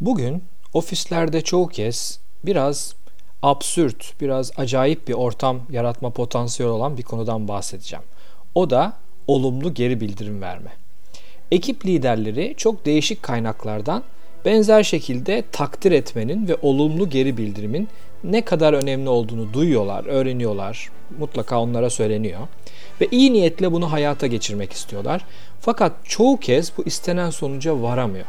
Bugün ofislerde çoğu kez biraz absürt, biraz acayip bir ortam yaratma potansiyeli olan bir konudan bahsedeceğim. O da olumlu geri bildirim verme. Ekip liderleri çok değişik kaynaklardan benzer şekilde takdir etmenin ve olumlu geri bildirimin ne kadar önemli olduğunu duyuyorlar, öğreniyorlar. Mutlaka onlara söyleniyor. Ve iyi niyetle bunu hayata geçirmek istiyorlar. Fakat çoğu kez bu istenen sonuca varamıyor.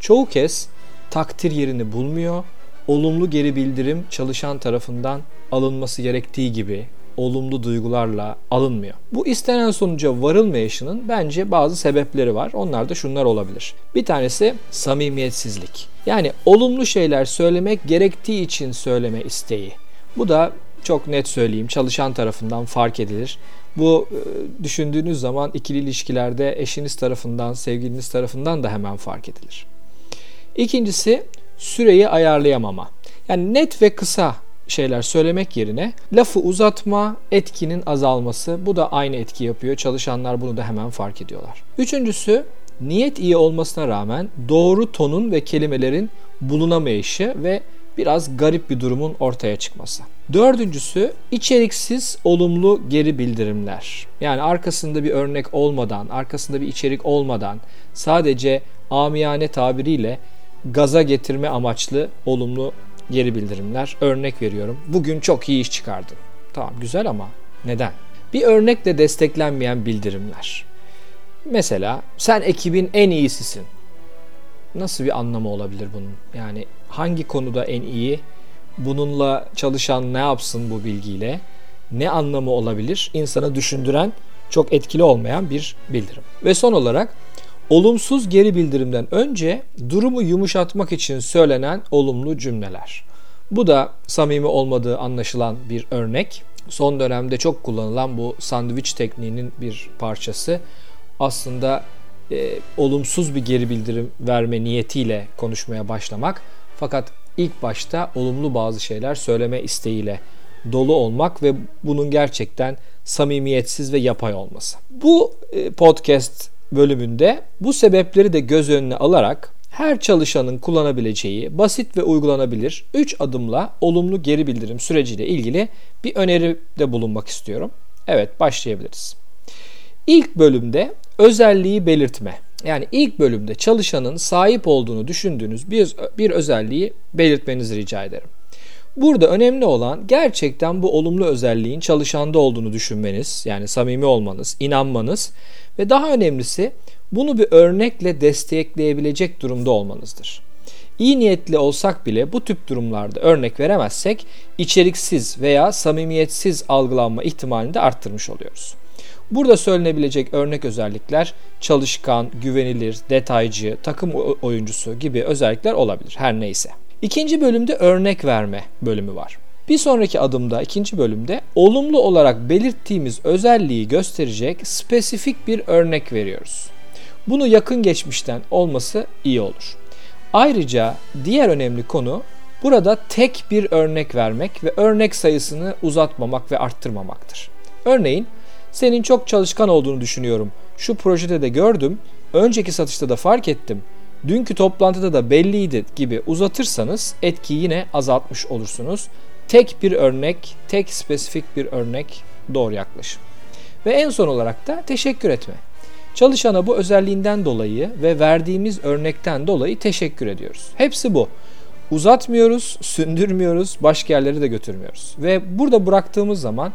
Çoğu kez takdir yerini bulmuyor. Olumlu geri bildirim çalışan tarafından alınması gerektiği gibi olumlu duygularla alınmıyor. Bu istenen sonuca varılmayışının bence bazı sebepleri var. Onlar da şunlar olabilir. Bir tanesi samimiyetsizlik. Yani olumlu şeyler söylemek gerektiği için söyleme isteği. Bu da çok net söyleyeyim çalışan tarafından fark edilir. Bu e, düşündüğünüz zaman ikili ilişkilerde eşiniz tarafından, sevgiliniz tarafından da hemen fark edilir. İkincisi süreyi ayarlayamama. Yani net ve kısa şeyler söylemek yerine lafı uzatma, etkinin azalması. Bu da aynı etki yapıyor. Çalışanlar bunu da hemen fark ediyorlar. Üçüncüsü niyet iyi olmasına rağmen doğru tonun ve kelimelerin bulunamayışı ve biraz garip bir durumun ortaya çıkması. Dördüncüsü içeriksiz olumlu geri bildirimler. Yani arkasında bir örnek olmadan, arkasında bir içerik olmadan sadece amiyane tabiriyle gaza getirme amaçlı olumlu geri bildirimler. Örnek veriyorum. Bugün çok iyi iş çıkardın. Tamam güzel ama neden? Bir örnekle desteklenmeyen bildirimler. Mesela sen ekibin en iyisisin. Nasıl bir anlamı olabilir bunun? Yani hangi konuda en iyi? Bununla çalışan ne yapsın bu bilgiyle? Ne anlamı olabilir? İnsanı düşündüren, çok etkili olmayan bir bildirim. Ve son olarak olumsuz geri bildirimden önce durumu yumuşatmak için söylenen olumlu cümleler. Bu da samimi olmadığı anlaşılan bir örnek. Son dönemde çok kullanılan bu sandviç tekniğinin bir parçası. Aslında e, olumsuz bir geri bildirim verme niyetiyle konuşmaya başlamak. Fakat ilk başta olumlu bazı şeyler söyleme isteğiyle dolu olmak ve bunun gerçekten samimiyetsiz ve yapay olması. Bu e, podcast bölümünde bu sebepleri de göz önüne alarak her çalışanın kullanabileceği basit ve uygulanabilir 3 adımla olumlu geri bildirim süreciyle ilgili bir öneride bulunmak istiyorum. Evet başlayabiliriz. İlk bölümde özelliği belirtme. Yani ilk bölümde çalışanın sahip olduğunu düşündüğünüz bir, bir özelliği belirtmenizi rica ederim. Burada önemli olan gerçekten bu olumlu özelliğin çalışanda olduğunu düşünmeniz, yani samimi olmanız, inanmanız ve daha önemlisi bunu bir örnekle destekleyebilecek durumda olmanızdır. İyi niyetli olsak bile bu tip durumlarda örnek veremezsek içeriksiz veya samimiyetsiz algılanma ihtimalini de arttırmış oluyoruz. Burada söylenebilecek örnek özellikler çalışkan, güvenilir, detaycı, takım oyuncusu gibi özellikler olabilir her neyse. İkinci bölümde örnek verme bölümü var. Bir sonraki adımda ikinci bölümde olumlu olarak belirttiğimiz özelliği gösterecek spesifik bir örnek veriyoruz. Bunu yakın geçmişten olması iyi olur. Ayrıca diğer önemli konu burada tek bir örnek vermek ve örnek sayısını uzatmamak ve arttırmamaktır. Örneğin senin çok çalışkan olduğunu düşünüyorum. Şu projede de gördüm. Önceki satışta da fark ettim. Dünkü toplantıda da belliydi gibi uzatırsanız etkiyi yine azaltmış olursunuz. Tek bir örnek, tek spesifik bir örnek doğru yaklaşım. Ve en son olarak da teşekkür etme. Çalışana bu özelliğinden dolayı ve verdiğimiz örnekten dolayı teşekkür ediyoruz. Hepsi bu. Uzatmıyoruz, sündürmüyoruz, başka yerlere de götürmüyoruz. Ve burada bıraktığımız zaman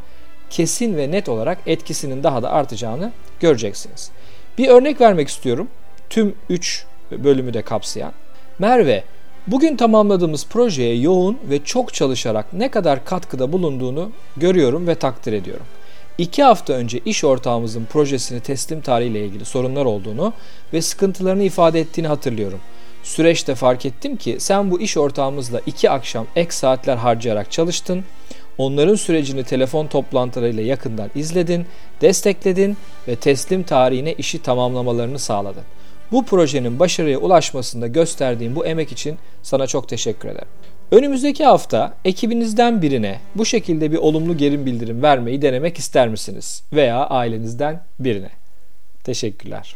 kesin ve net olarak etkisinin daha da artacağını göreceksiniz. Bir örnek vermek istiyorum. Tüm 3 bölümü de kapsayan. Merve, bugün tamamladığımız projeye yoğun ve çok çalışarak ne kadar katkıda bulunduğunu görüyorum ve takdir ediyorum. İki hafta önce iş ortağımızın projesini teslim tarihiyle ilgili sorunlar olduğunu ve sıkıntılarını ifade ettiğini hatırlıyorum. Süreçte fark ettim ki sen bu iş ortağımızla iki akşam ek saatler harcayarak çalıştın. Onların sürecini telefon toplantılarıyla yakından izledin, destekledin ve teslim tarihine işi tamamlamalarını sağladın. Bu projenin başarıya ulaşmasında gösterdiğin bu emek için sana çok teşekkür ederim. Önümüzdeki hafta ekibinizden birine bu şekilde bir olumlu geri bildirim vermeyi denemek ister misiniz? Veya ailenizden birine. Teşekkürler.